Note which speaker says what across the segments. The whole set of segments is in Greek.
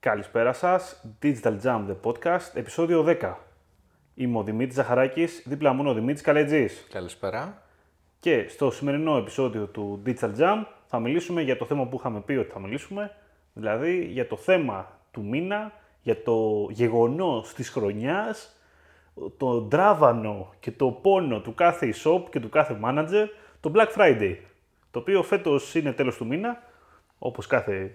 Speaker 1: Καλησπέρα σας, Digital Jam The Podcast, επεισόδιο 10. Είμαι ο Δημήτρης Ζαχαράκης, δίπλα μου είναι ο Δημήτρης Καλετζής.
Speaker 2: Καλησπέρα.
Speaker 1: Και στο σημερινό επεισόδιο του Digital Jam θα μιλήσουμε για το θέμα που είχαμε πει ότι θα μιλήσουμε, δηλαδή για το θέμα του μήνα, για το γεγονός της χρονιάς, το ντράβανο και το πόνο του κάθε e-shop και του κάθε manager, το Black Friday, το οποίο φέτος είναι τέλος του μήνα, όπως κάθε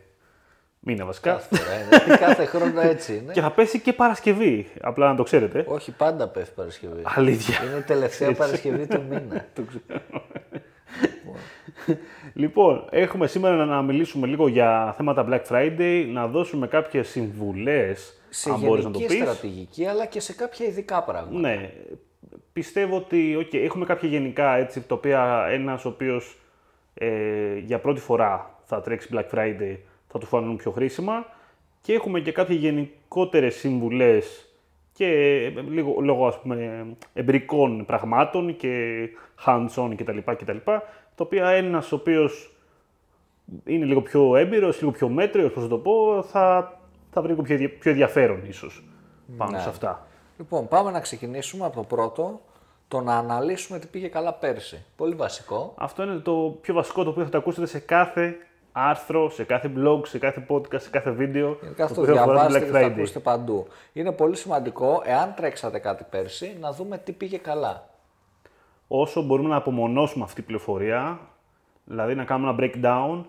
Speaker 1: μήνα βασικά.
Speaker 2: Κάθε, φορά είναι. κάθε χρόνο έτσι είναι.
Speaker 1: Και θα πέσει και Παρασκευή, απλά να το ξέρετε.
Speaker 2: Όχι, πάντα πέφτει Παρασκευή.
Speaker 1: Αλήθεια.
Speaker 2: Είναι η τελευταία Παρασκευή του μήνα.
Speaker 1: Το ξέρω. λοιπόν, έχουμε σήμερα να μιλήσουμε λίγο για θέματα Black Friday, να δώσουμε κάποιες συμβουλές,
Speaker 2: σε
Speaker 1: αν μπορείς να το
Speaker 2: γενική
Speaker 1: πεις.
Speaker 2: στρατηγική, αλλά και σε κάποια ειδικά πράγματα.
Speaker 1: Ναι, πιστεύω ότι okay, έχουμε κάποια γενικά έτσι, τα οποία ένας ο οποίος ε, για πρώτη φορά θα τρέξει Black Friday θα του φανούν πιο χρήσιμα και έχουμε και κάποιες γενικότερες συμβουλές και ε, λίγο, λόγω ας πούμε εμπειρικών πραγμάτων και hands-on κτλ. κτλ τα οποία ένας ο οποίος είναι λίγο πιο έμπειρος, λίγο πιο μέτριος, πώς θα το πω, θα, θα βρει λίγο πιο, ενδια- πιο ενδιαφέρον ίσως πάνω
Speaker 2: Ναι.
Speaker 1: σε αυτά.
Speaker 2: Λοιπόν, πάμε να ξεκινήσουμε από το πρώτο, το να αναλύσουμε τι πήγε καλά πέρσι. Πολύ βασικό.
Speaker 1: Αυτό είναι το πιο βασικό το οποίο θα το ακούσετε σε κάθε άρθρο, σε κάθε blog, σε κάθε podcast, σε κάθε βίντεο.
Speaker 2: Γενικά αυτό
Speaker 1: οποίο αφορά το
Speaker 2: διαβάστε και
Speaker 1: Black
Speaker 2: θα
Speaker 1: Friday.
Speaker 2: ακούσετε παντού. Είναι πολύ σημαντικό, εάν τρέξατε κάτι πέρσι, να δούμε τι πήγε καλά.
Speaker 1: Όσο μπορούμε να απομονώσουμε αυτή την πληροφορία, δηλαδή να κάνουμε ένα breakdown,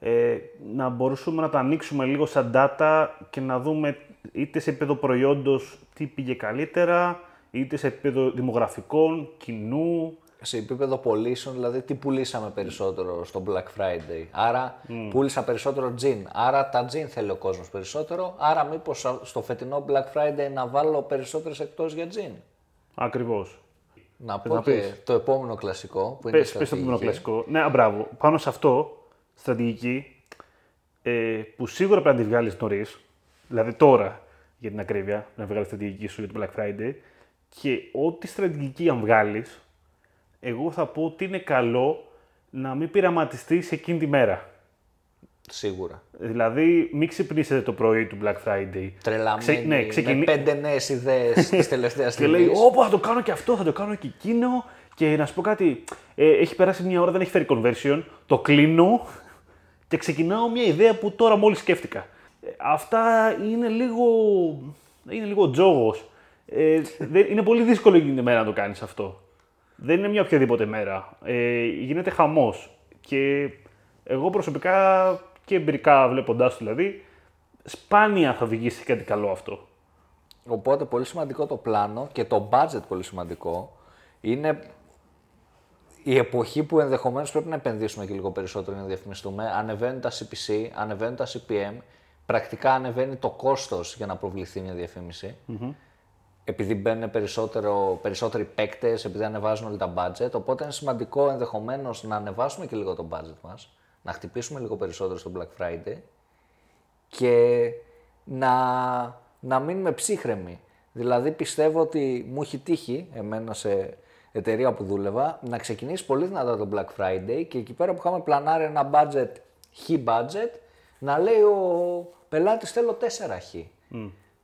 Speaker 1: ε, να μπορούσαμε να το ανοίξουμε λίγο σαν data και να δούμε είτε σε επίπεδο προϊόντος τι πήγε καλύτερα, είτε σε επίπεδο δημογραφικών, κοινού,
Speaker 2: σε επίπεδο πωλήσεων, δηλαδή τι πουλήσαμε περισσότερο στο Black Friday. Άρα πούλησα περισσότερο gin. Άρα τα gin θέλει ο κόσμος περισσότερο. Άρα μήπως στο φετινό Black Friday να βάλω περισσότερες εκτός για gin.
Speaker 1: ακριβώς.
Speaker 2: Να πω
Speaker 1: να
Speaker 2: και
Speaker 1: πεις;
Speaker 2: το επόμενο κλασικό που είναι η
Speaker 1: Πες, πες το επόμενο
Speaker 2: στρατηγική.
Speaker 1: κλασικό. Ναι, α, μπράβο. Πάνω σε αυτό, στρατηγική, ε, που σίγουρα πρέπει να τη βγάλεις νωρίς, δηλαδή τώρα για την ακρίβεια, να βγάλεις στρατηγική σου για το Black Friday. Και ό,τι στρατηγική αν βγάλεις, εγώ θα πω ότι είναι καλό να μην πειραματιστείς εκείνη τη μέρα.
Speaker 2: Σίγουρα.
Speaker 1: Δηλαδή, μην ξυπνήσετε το πρωί του Black Friday.
Speaker 2: Τρελαμένη,
Speaker 1: Ξε- ναι, ξεκινή-
Speaker 2: με πέντε νέες ιδέες της τελευταίας
Speaker 1: Και λέει,
Speaker 2: στιγμής.
Speaker 1: Ωπα, θα το κάνω και αυτό, θα το κάνω και εκείνο. Και να σου πω κάτι, ε, έχει περάσει μια ώρα, δεν έχει φέρει conversion. Το κλείνω και ξεκινάω μια ιδέα που τώρα μόλις σκέφτηκα. Ε, αυτά είναι λίγο, είναι λίγο τζόγος. Ε, δεν- είναι πολύ δύσκολο εκείνη τη μέρα να το κάνεις αυτό. Δεν είναι μια οποιαδήποτε μέρα. Ε, γίνεται χαμός. Και εγώ προσωπικά και εμπειρικά βλέποντάς το δηλαδή, σπάνια θα οδηγήσει σε κάτι καλό αυτό.
Speaker 2: Οπότε πολύ σημαντικό το πλάνο και το budget πολύ σημαντικό. Είναι η εποχή που ενδεχομένως πρέπει να επενδύσουμε και λίγο περισσότερο για να διαφημιστούμε. Ανεβαίνουν τα CPC, ανεβαίνουν τα CPM, πρακτικά ανεβαίνει το κόστος για να προβληθεί μια διαφήμιση. Επειδή μπαίνουν περισσότερο, περισσότεροι παίκτες, επειδή ανεβάζουν όλοι τα budget. Οπότε είναι σημαντικό ενδεχομένως να ανεβάσουμε και λίγο το budget μας, να χτυπήσουμε λίγο περισσότερο στο Black Friday και να, να μείνουμε ψύχρεμοι. Δηλαδή πιστεύω ότι μου έχει τύχει εμένα σε εταιρεία που δούλευα να ξεκινήσει πολύ δυνατά το Black Friday και εκεί πέρα που είχαμε πλανάρει ένα budget χ budget να λέει ο πελάτης θέλω 4 χ.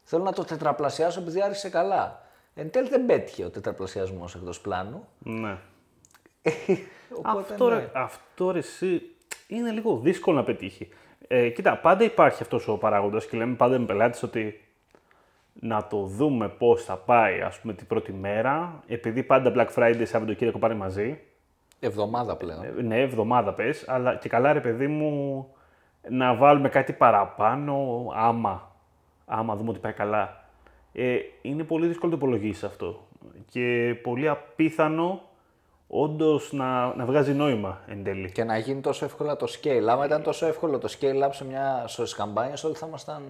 Speaker 2: Θέλω να το τετραπλασιάσω επειδή άρχισε καλά. Εν τέλει δεν πέτυχε ο τετραπλασιασμός εκτός πλάνου.
Speaker 1: Ναι.
Speaker 2: Οπότε
Speaker 1: αυτό,
Speaker 2: ναι.
Speaker 1: ρε, αυτό ρε, εσύ, είναι λίγο δύσκολο να πετύχει. Ε, κοίτα, πάντα υπάρχει αυτός ο παράγοντας και λέμε πάντα με πελάτες ότι να το δούμε πώς θα πάει ας πούμε την πρώτη μέρα, επειδή πάντα Black Friday, Σαββατοκύριακο πάνε μαζί,
Speaker 2: Εβδομάδα πλέον.
Speaker 1: ε, ναι, εβδομάδα πες, αλλά και καλά ρε παιδί μου να βάλουμε κάτι παραπάνω άμα, άμα δούμε ότι πάει καλά. Ε, είναι πολύ δύσκολο να το υπολογίσεις αυτό και πολύ απίθανο όντως να, να βγάζει νόημα εν τέλει.
Speaker 2: Και να γίνει τόσο εύκολα το scale. Άμα ήταν τόσο εύκολο το scale up σε μια στι καμπάνιε, όλοι θα ήμασταν.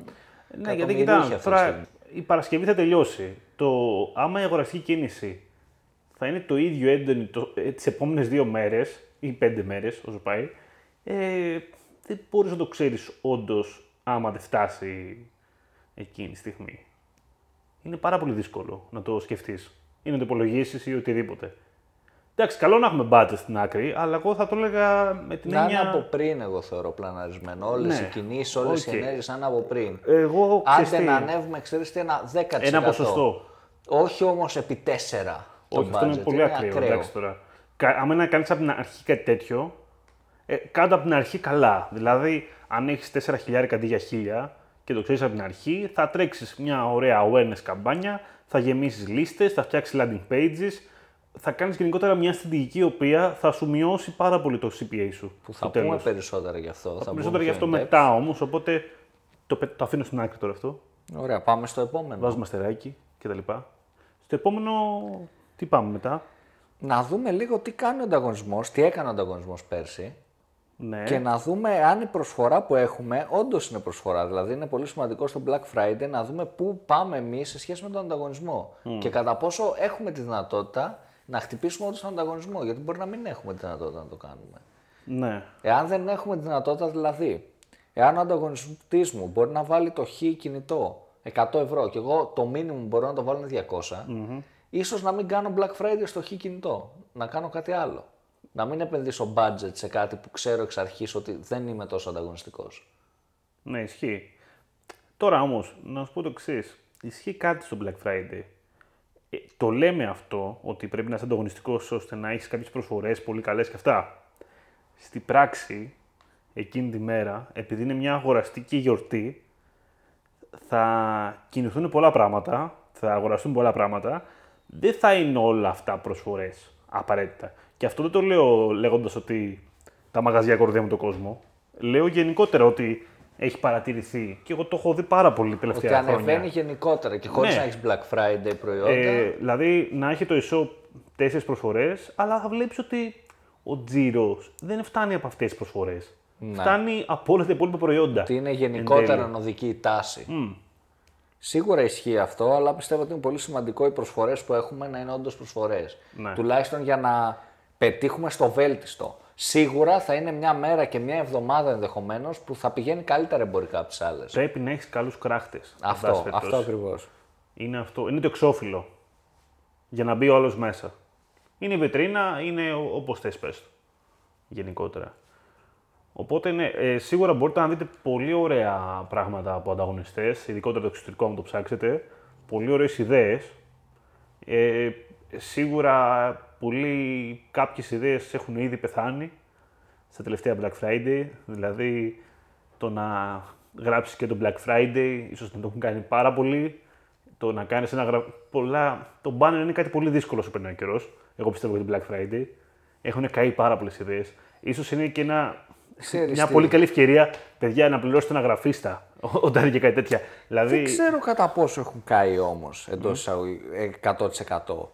Speaker 1: Ναι, γιατί
Speaker 2: εκατομμυρίουχοι
Speaker 1: κοιτά,
Speaker 2: αυτή τη
Speaker 1: τώρα
Speaker 2: στιγμή.
Speaker 1: η Παρασκευή θα τελειώσει. Το, άμα η αγοραστική κίνηση θα είναι το ίδιο έντονη το, ε, τις επόμενες δύο μέρες ή πέντε μέρες όσο πάει, ε, δεν μπορείς να το ξέρεις όντως άμα δεν φτάσει εκείνη τη στιγμή. Είναι πάρα πολύ δύσκολο να το σκεφτείς ή να το υπολογίσεις ή οτιδήποτε. Εντάξει, καλό να έχουμε budget στην άκρη, αλλά εγώ θα το έλεγα με την
Speaker 2: Να είναι
Speaker 1: έννοια.
Speaker 2: από πριν, εγώ θεωρώ πλαναρισμένο. Όλες
Speaker 1: Ναι.
Speaker 2: οι κινήσεις, όλες
Speaker 1: Οκ.
Speaker 2: οι ενέργειες να είναι από πριν.
Speaker 1: Εγώ
Speaker 2: Άντε
Speaker 1: ξέρεις τι,
Speaker 2: να ανέβουμε, ξέρεις τι, ένα 10%.
Speaker 1: ένα ποσοστό.
Speaker 2: Όχι όμως επί 4. το
Speaker 1: Όχι, αυτό είναι
Speaker 2: budget.
Speaker 1: πολύ ακραίο. Εντάξει τώρα. Κα- Αν να κάνεις από την αρχή κάτι τέτοιο, ε, κάτω από την αρχή καλά. Δηλαδή, αν έχεις 4 χιλιάρικα αντί για 1000 και το ξέρεις από την αρχή, θα τρέξεις μια ωραία awareness καμπάνια, θα γεμίσεις λίστες, θα φτιάξεις landing pages, θα κάνεις γενικότερα μια στρατηγική η οποία θα σου μειώσει πάρα πολύ το CPA σου.
Speaker 2: Που θα
Speaker 1: στο
Speaker 2: πούμε
Speaker 1: τέλος.
Speaker 2: περισσότερα γι' αυτό. Θα πούμε
Speaker 1: Περισσότερο γι' αυτό
Speaker 2: πιο in-depth.
Speaker 1: μετά όμως, οπότε το, πε- το αφήνω στην άκρη τώρα αυτό.
Speaker 2: Ωραία, πάμε στο επόμενο.
Speaker 1: Βάζουμε αστεράκι κτλ. Στο επόμενο, τι πάμε μετά;
Speaker 2: Να δούμε λίγο τι κάνει ο ανταγωνισμός, τι έκανε ο ανταγωνισμός πέρσι
Speaker 1: Ναι.
Speaker 2: και να δούμε αν η προσφορά που έχουμε όντως είναι προσφορά. Δηλαδή, είναι πολύ σημαντικό στο Black Friday να δούμε πού πάμε εμείς σε σχέση με τον ανταγωνισμό και κατά πόσο έχουμε τη δυνατότητα να χτυπήσουμε όντως τον ανταγωνισμό. Γιατί μπορεί να μην έχουμε τη δυνατότητα να το κάνουμε.
Speaker 1: ναι.
Speaker 2: Εάν δεν έχουμε τη δυνατότητα, δηλαδή, εάν ο ανταγωνιστής μου μπορεί να βάλει το χ κινητό 100 ευρώ και εγώ το minimum μπορώ να το βάλω είναι 200, ίσως να μην κάνω Black Friday στο χ κινητό, να κάνω κάτι άλλο. Να μην επενδύσω budget σε κάτι που ξέρω εξ αρχής ότι δεν είμαι τόσο ανταγωνιστικός.
Speaker 1: Ναι, ισχύει. Τώρα όμως, να σου πω το εξής. Ισχύει κάτι στο Black Friday. Ε, το λέμε αυτό, ότι πρέπει να είσαι ανταγωνιστικός ώστε να έχεις κάποιες προσφορέ πολύ καλές και αυτά. Στη πράξη, εκείνη τη μέρα, επειδή είναι μια αγοραστική γιορτή, θα κινηθούν πολλά πράγματα, θα αγοραστούν πολλά πράγματα, δεν θα είναι όλα αυτά προσφορές απαραίτητα. Και αυτό δεν το λέω λέγοντας ότι τα μαγαζιά κορδεύουν τον κόσμο. Λέω γενικότερα ότι έχει παρατηρηθεί και εγώ το έχω δει πάρα πολύ
Speaker 2: Ότι
Speaker 1: τελευταία
Speaker 2: ανεβαίνει
Speaker 1: χρόνια.
Speaker 2: γενικότερα και χωρίς
Speaker 1: Ναι.
Speaker 2: να έχεις Black Friday προϊόντα.
Speaker 1: Ε, δηλαδή να έχει το e-shop τέσσερις προσφορές, αλλά θα βλέπεις ότι ο τζίρος δεν φτάνει από αυτές τις προσφορές. Φτάνει από όλα τα υπόλοιπα προϊόντα.
Speaker 2: ότι είναι
Speaker 1: εν
Speaker 2: γενικότερα
Speaker 1: τέλει.
Speaker 2: νοδική η τάση. Σίγουρα ισχύει αυτό, αλλά πιστεύω ότι είναι πολύ σημαντικό οι προσφορές που έχουμε να είναι όντως προσφορές.
Speaker 1: Ναι.
Speaker 2: Τουλάχιστον για να πετύχουμε στο βέλτιστο. Σίγουρα θα είναι μια μέρα και μια εβδομάδα ενδεχομένως που θα πηγαίνει καλύτερα εμπορικά από τις άλλες.
Speaker 1: Πρέπει να έχεις καλούς κράχτες.
Speaker 2: Αυτό, αυτό ακριβώς.
Speaker 1: Είναι, αυτό, είναι το εξώφυλλο. Για να μπει ο άλλος μέσα. Είναι η βετρίνα, είναι όπως θες πες το. Γενικότερα. Οπότε ναι, ε, σίγουρα μπορείτε να δείτε πολύ ωραία πράγματα από ανταγωνιστές, ειδικότερα το εξωτερικό, αν το ψάξετε. Πολύ ωραίες ιδέες. Ε, σίγουρα πολλοί, κάποιες ιδέες έχουν ήδη πεθάνει στα τελευταία Black Friday. Δηλαδή το να γράψεις και το Black Friday, ίσως να το έχουν κάνει πάρα πολύ. Το να κάνεις ένα γρα... πολλά... Το banner είναι κάτι πολύ δύσκολο όσο περνάει ο καιρός. Εγώ πιστεύω για το Black Friday. Έχουν καεί πάρα πολλές ιδέες. Ίσως είναι και ένα...
Speaker 2: Ξέρεις
Speaker 1: μια
Speaker 2: τι.
Speaker 1: πολύ καλή ευκαιρία, παιδιά, να πληρώσετε ένα γραφίστα όταν είναι και κάτι τέτοια. Δηλαδή,
Speaker 2: Δεν ξέρω κατά πόσο έχουν καεί όμως εντός mm. 100%.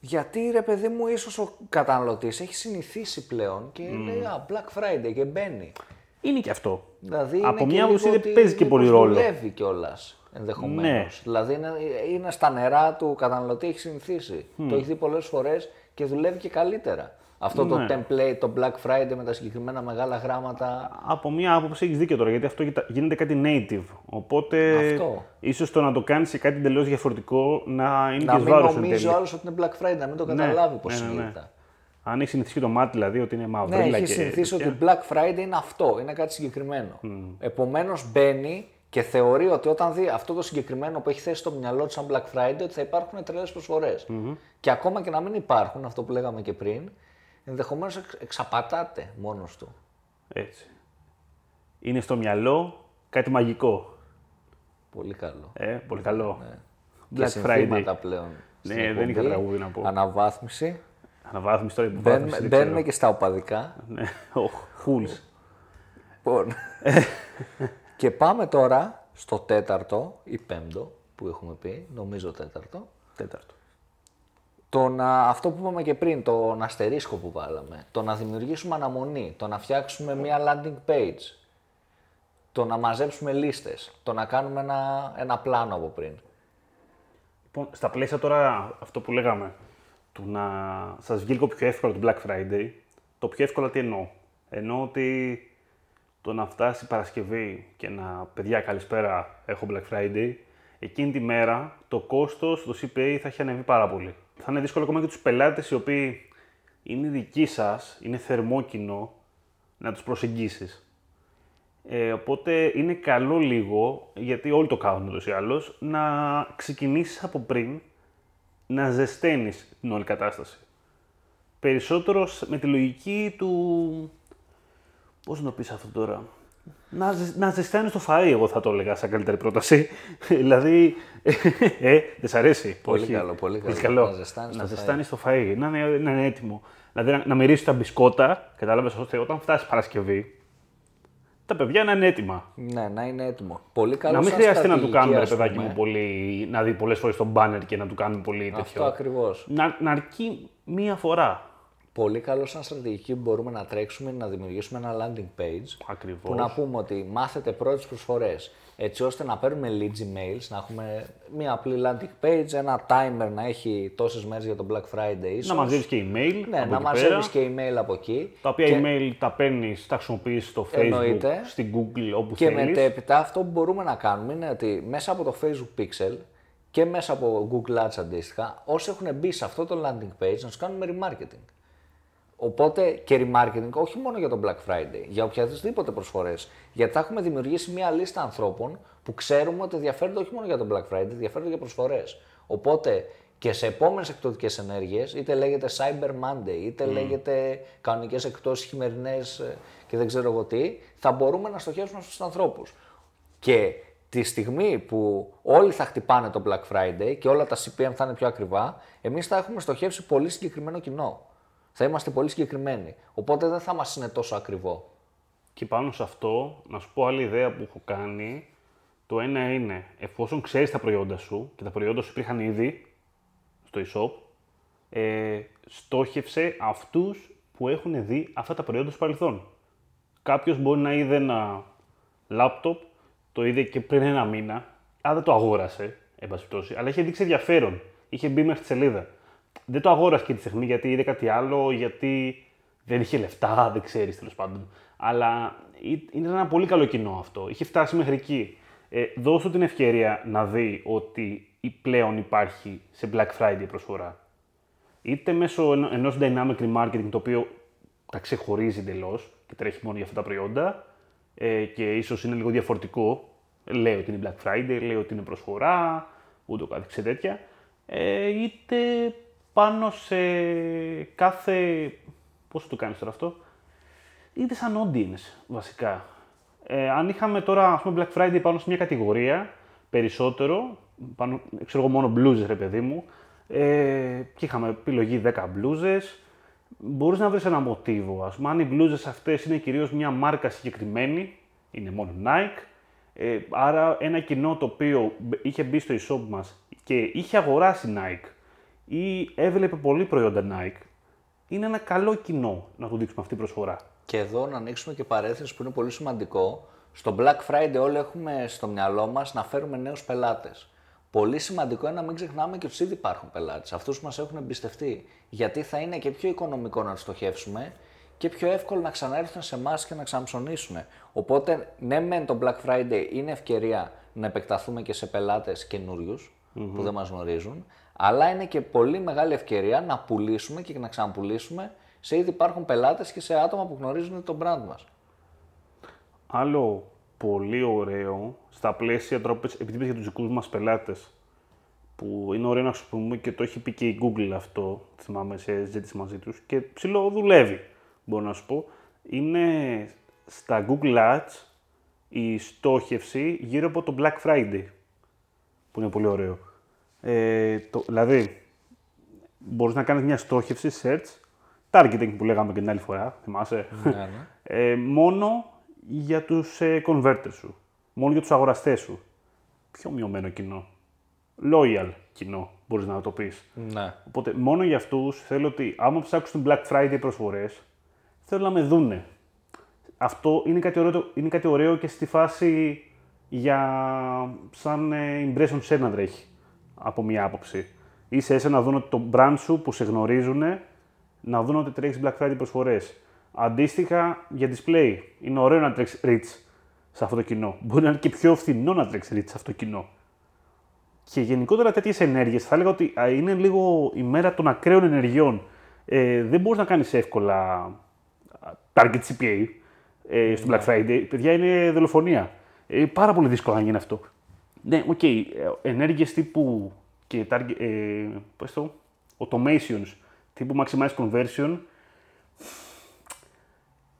Speaker 2: Γιατί ρε παιδί μου, ίσως ο καταναλωτής έχει συνηθίσει πλέον και λέει Α, Black Friday και μπαίνει.
Speaker 1: είναι και αυτό.
Speaker 2: Δηλαδή
Speaker 1: Από
Speaker 2: είναι
Speaker 1: μια
Speaker 2: και
Speaker 1: άποψη
Speaker 2: λίγο
Speaker 1: δεν
Speaker 2: ότι
Speaker 1: παίζει και πολύ
Speaker 2: μήπως
Speaker 1: ρόλο.
Speaker 2: Δουλεύει κιόλας ενδεχομένως.
Speaker 1: Ναι.
Speaker 2: Δηλαδή είναι, είναι στα νερά του καταναλωτή, έχει συνηθίσει. Το έχει δει πολλές φορές και δουλεύει και καλύτερα. Αυτό
Speaker 1: Ναι.
Speaker 2: το template, το Black Friday με τα συγκεκριμένα μεγάλα γράμματα.
Speaker 1: Από μία άποψη έχεις δίκιο τώρα, γιατί αυτό γιντα- γίνεται κάτι native. Οπότε
Speaker 2: Αυτό.
Speaker 1: ίσως το να το κάνεις σε κάτι εντελώς διαφορετικό να είναι
Speaker 2: Να
Speaker 1: και
Speaker 2: μην
Speaker 1: βάρο εν
Speaker 2: νομίζει
Speaker 1: τέλει.
Speaker 2: ο άλλος ότι είναι Black Friday, να μην το καταλάβει πώς
Speaker 1: ναι, ναι, ναι.
Speaker 2: συνήθιτα.
Speaker 1: Αν έχεις συνηθίσει και το μάτι, δηλαδή ότι είναι
Speaker 2: Ναι,
Speaker 1: μαυρίλα
Speaker 2: έχεις
Speaker 1: και.
Speaker 2: συνηθίσει
Speaker 1: τέτοια.
Speaker 2: ότι Black Friday είναι αυτό, είναι κάτι συγκεκριμένο. Επομένως μπαίνει και θεωρεί ότι όταν δει αυτό το συγκεκριμένο που έχει θέσει στο μυαλό του σαν Black Friday, ότι θα υπάρχουν τρελές Και ακόμα και να μην υπάρχουν, αυτό που λέγαμε και πριν, ενδεχομένως εξαπατάται μόνος του.
Speaker 1: Έτσι. Είναι στο μυαλό κάτι μαγικό.
Speaker 2: Πολύ καλό.
Speaker 1: Ε, πολύ καλό.
Speaker 2: Και
Speaker 1: Black
Speaker 2: συνθήματα
Speaker 1: Friday.
Speaker 2: πλέον.
Speaker 1: Ναι,
Speaker 2: στην
Speaker 1: δεν είχα
Speaker 2: εκπομπή.
Speaker 1: τραγούδι να πω.
Speaker 2: Αναβάθμιση.
Speaker 1: Αναβάθμιση τώρα,
Speaker 2: Μπαίνουμε,
Speaker 1: υποβάθμιση. δεν
Speaker 2: μπαίνουμε
Speaker 1: ξέρω.
Speaker 2: και στα οπαδικά.
Speaker 1: Ναι, ο Χούλς.
Speaker 2: Λοιπόν. και πάμε τώρα στο τέταρτο ή πέμπτο που έχουμε πει, νομίζω τέταρτο.
Speaker 1: Τέταρτο.
Speaker 2: Το να, αυτό που είπαμε και πριν, τον αστερίσκο που βάλαμε, το να δημιουργήσουμε αναμονή, το να φτιάξουμε μια landing page, το να μαζέψουμε λίστες, το να κάνουμε ένα, ένα πλάνο από πριν.
Speaker 1: Λοιπόν, στα πλαίσια τώρα αυτό που λέγαμε, του να σας βγει λίγο πιο εύκολο το Black Friday, το πιο εύκολο τι εννοώ; Εννοώ ότι το να φτάσει η Παρασκευή και να παιδιά καλησπέρα έχω Black Friday, εκείνη τη μέρα το κόστος, το CPA θα έχει ανεβεί πάρα πολύ. Θα είναι δύσκολο ακόμα και τους πελάτες οι οποίοι είναι δική σας, είναι θερμό κοινό, να τους προσεγγίσεις. Ε, οπότε είναι καλό λίγο, γιατί όλοι το κάνουν ούτως ή άλλως, να ξεκινήσεις από πριν να ζεσταίνεις την όλη κατάσταση. Περισσότερο σ- με τη λογική του... Πώς να το πεις αυτό τώρα... Να, ζε- να ζεστάνεις το φαΐ, εγώ θα το έλεγα σαν καλύτερη πρόταση. δηλαδή, ε, δεν σ' αρέσει.
Speaker 2: Πολύ
Speaker 1: Όχι.
Speaker 2: καλό, πολύ καλό. Να ζεστάνεις
Speaker 1: να
Speaker 2: το φαΐ.
Speaker 1: ζεστάνεις το φαΐ, να είναι, να είναι έτοιμο. Δηλαδή να, να μυρίσει τα μπισκότα, κατάλαβες, ώστε όταν φτάσει Παρασκευή, τα παιδιά να είναι έτοιμα.
Speaker 2: Ναι, να είναι έτοιμο. Πολύ καλό
Speaker 1: να μην
Speaker 2: σαν
Speaker 1: χρειάζεται να του
Speaker 2: στρατηγική,
Speaker 1: κάνουμε, ρε
Speaker 2: ας
Speaker 1: παιδάκι
Speaker 2: πούμε.
Speaker 1: μου, πολύ, να δει πολλές φορές τον banner και να του κάνουμε πολύ τέτοιο.
Speaker 2: Αυτό ακριβώς.
Speaker 1: Να, να αρκεί μία φορά.
Speaker 2: Πολύ καλό σαν στρατηγική που μπορούμε να τρέξουμε είναι να δημιουργήσουμε ένα landing page
Speaker 1: Ακριβώς.
Speaker 2: που να πούμε ότι μάθετε πρώτες προσφορές έτσι ώστε να παίρνουμε leads emails, να έχουμε μια απλή landing page, ένα timer να έχει τόσες μέρες για τον Black Friday ίσως.
Speaker 1: Να μαζεύει και email.
Speaker 2: Ναι,
Speaker 1: από
Speaker 2: να
Speaker 1: εκεί
Speaker 2: μαζεύεις
Speaker 1: πέρα,
Speaker 2: και email από εκεί.
Speaker 1: Τα οποία
Speaker 2: και,
Speaker 1: email τα παίρνεις, τα χρησιμοποιείς στο Facebook,
Speaker 2: Εννοείται.
Speaker 1: στην Google, όπου
Speaker 2: Και
Speaker 1: θέλεις.
Speaker 2: μετέπειτα αυτό που μπορούμε να κάνουμε είναι ότι μέσα από το Facebook Pixel και μέσα από Google Ads αντίστοιχα, όσοι έχουν μπει σε αυτό το landing page, να τους κάνουμε remarketing. Οπότε και remarketing όχι μόνο για τον Black Friday, για οποιαδήποτε προσφορές. Γιατί θα έχουμε δημιουργήσει μια λίστα ανθρώπων που ξέρουμε ότι ενδιαφέρονται όχι μόνο για τον Black Friday, ενδιαφέρονται για προσφορές. Οπότε και σε επόμενες εκπτωτικέ ενέργειες, είτε λέγεται Cyber Monday, είτε λέγεται κανονικές εκπτώσεις χειμερινές και δεν ξέρω εγώ τι, θα μπορούμε να στοχεύσουμε στους ανθρώπους. Και τη στιγμή που όλοι θα χτυπάνε το Black Friday και όλα τα CPM θα είναι πιο ακριβά, εμείς θα έχουμε στοχεύσει πολύ συγκεκριμένο κοινό. Θα είμαστε πολύ συγκεκριμένοι. Οπότε δεν θα μας είναι τόσο ακριβό.
Speaker 1: Και πάνω σε αυτό, να σου πω άλλη ιδέα που έχω κάνει. Το ένα είναι, εφόσον ξέρεις τα προϊόντα σου και τα προϊόντα σου υπήρχαν ήδη στο e-shop, ε, στόχευσε αυτούς που έχουν δει αυτά τα προϊόντα στο παρελθόν. Κάποιος μπορεί να είδε ένα λάπτοπ, το είδε και πριν ένα μήνα, αλλά δεν το αγόρασε, εν πάση περιπτώσει, αλλά είχε δείξει ενδιαφέρον. Είχε μπει μέχρι τη σελίδα. Δεν το αγόρασε και τη στιγμή γιατί είδε κάτι άλλο, γιατί δεν είχε λεφτά, δεν ξέρεις τέλος πάντων. Αλλά ή- είναι ένα πολύ καλό κοινό αυτό. Είχε φτάσει μέχρι εκεί. Ε, δώσ' του την ευκαιρία να δει ότι η- πλέον υπάρχει σε Black Friday προσφορά είτε μέσω ενό- ενός dynamic remarketing το οποίο τα ξεχωρίζει εντελώς και τρέχει μόνο για αυτά τα προϊόντα ε, και ίσως είναι λίγο διαφορετικό. Λέει ότι είναι Black Friday, λέει ότι είναι προσφορά, ούτω καθεξής τέτοια. Ε, είτε πάνω σε κάθε... Πώς θα το κάνεις τώρα αυτό; Είτε σαν audience βασικά. Ε, αν είχαμε τώρα ας πούμε Black Friday πάνω σε μια κατηγορία περισσότερο, πάνω, ξέρω εγώ μόνο blues ρε παιδί μου, ε, και είχαμε επιλογή 10 blues, μπορείς να βρεις ένα μοτίβο. Ας πούμε, αν οι blues αυτές είναι κυρίως μια μάρκα συγκεκριμένη, είναι μόνο Nike, ε, άρα ένα κοινό το οποίο μπ- είχε μπει στο e-shop μας και είχε αγοράσει Nike ή έβλεπε πολύ προϊόντα Nike, είναι ένα καλό κοινό να του δείξουμε αυτή την προσφορά.
Speaker 2: Και εδώ να ανοίξουμε και παρέθεση που είναι πολύ σημαντικό. Στο Black Friday όλοι έχουμε στο μυαλό μας να φέρουμε νέους πελάτες. Πολύ σημαντικό είναι να μην ξεχνάμε και τους ήδη υπάρχουν πελάτες, αυτούς που μας έχουν εμπιστευτεί. Γιατί θα είναι και πιο οικονομικό να τους στοχεύσουμε και πιο εύκολο να ξαναέρθουν σε εμάς και να ξαναψωνίσουν. Οπότε, ναι, μεν το Black Friday είναι ευκαιρία να επεκταθούμε και σε πελάτες που δεν μας γνωρίζουν, αλλά είναι και πολύ μεγάλη ευκαιρία να πουλήσουμε και να ξαναπουλήσουμε σε ήδη υπάρχουν πελάτες και σε άτομα που γνωρίζουν το brand μας.
Speaker 1: Άλλο πολύ ωραίο στα πλαίσια τώρα, πες- επειδή είπες για τους δικούς μας πελάτες που είναι ωραίο να χρησιμοποιούμε και το έχει πει και η Google αυτό, θυμάμαι σε συζήτηση μαζί τους και ψηλό δουλεύει, μπορώ να σου πω, είναι στα Google Ads η στόχευση γύρω από το Black Friday, που είναι πολύ ωραίο. Ε, το, δηλαδή, μπορείς να κάνεις μια στόχευση, search, targeting που λέγαμε και την άλλη φορά, θυμάσαι,
Speaker 2: Ναι, ναι.
Speaker 1: ε, μόνο για τους ε, converters σου, μόνο για τους αγοραστές σου. Πιο μειωμένο κοινό. Loyal κοινό, μπορείς να το πεις.
Speaker 2: Ναι.
Speaker 1: Οπότε μόνο για αυτούς θέλω ότι άμα ψάξουν την Black Friday προσφορές, θέλω να με δούνε. Αυτό είναι κάτι ωραίο, είναι κάτι ωραίο και στη φάση για σαν ε, impression share να τρέχει, από μία άποψη. Είσαι έσαι να δουν ότι το brand σου που σε γνωρίζουν, να δουν ότι τρέχεις Black Friday προσφορές. Αντίστοιχα για display, είναι ωραίο να τρέξεις reach σε αυτό το κοινό. Μπορεί να είναι και πιο φθηνό να τρέξεις reach σε αυτό το κοινό. Και γενικότερα τέτοιες ενέργειες θα έλεγα ότι α, είναι λίγο η μέρα των ακραίων ενεργειών. ε, δεν μπορείς να κάνεις εύκολα α, target CPA ε, στο Black Friday. Παιδιά, είναι δολοφονία. Ε, πάρα πολύ δύσκολο να γίνει αυτό. Ναι, οκ. Okay. Ενέργειες τύπου και target, ε, πώς το, automations τύπου maximize conversion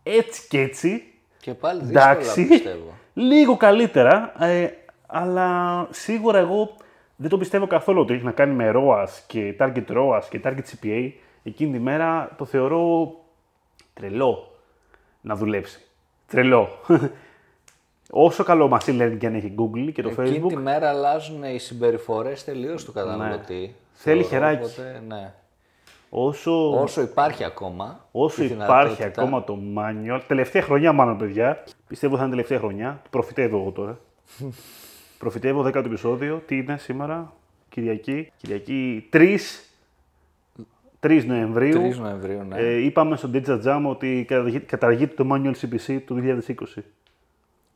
Speaker 1: έτσι και έτσι
Speaker 2: Και πάλι δύσκολα
Speaker 1: Εντάξει,
Speaker 2: πιστεύω.
Speaker 1: λίγο καλύτερα, ε, αλλά σίγουρα εγώ δεν το πιστεύω καθόλου ότι έχει να κάνει με ROAS και target ROAS και target CPA. Εκείνη τη μέρα το θεωρώ τρελό να δουλέψει. Τρελό. Όσο καλό machine learning και αν έχει Google και το
Speaker 2: Εκείνη
Speaker 1: Facebook, Ναι.
Speaker 2: τη μέρα αλλάζουν οι συμπεριφορές τελείως του καταναλωτή.
Speaker 1: Θέλει
Speaker 2: Θεωρώ,
Speaker 1: χεράκι.
Speaker 2: οπότε, ναι.
Speaker 1: όσο,
Speaker 2: Όσο υπάρχει ακόμα.
Speaker 1: όσο
Speaker 2: η
Speaker 1: υπάρχει
Speaker 2: δυνατότητα,
Speaker 1: ακόμα το manual, τελευταία χρονιά μάλλον παιδιά, πιστεύω θα είναι τελευταία χρονιά, προφητεύω εγώ τώρα. προφητεύω 10ο επεισόδιο, τι είναι σήμερα, Κυριακή, Κυριακή 3, 3 Νοεμβρίου.
Speaker 2: 3 Νοεμβρίου, ναι.
Speaker 1: Ε, είπαμε στο Digital Jam ότι καταργεί- καταργείται το manual CPC του 2020.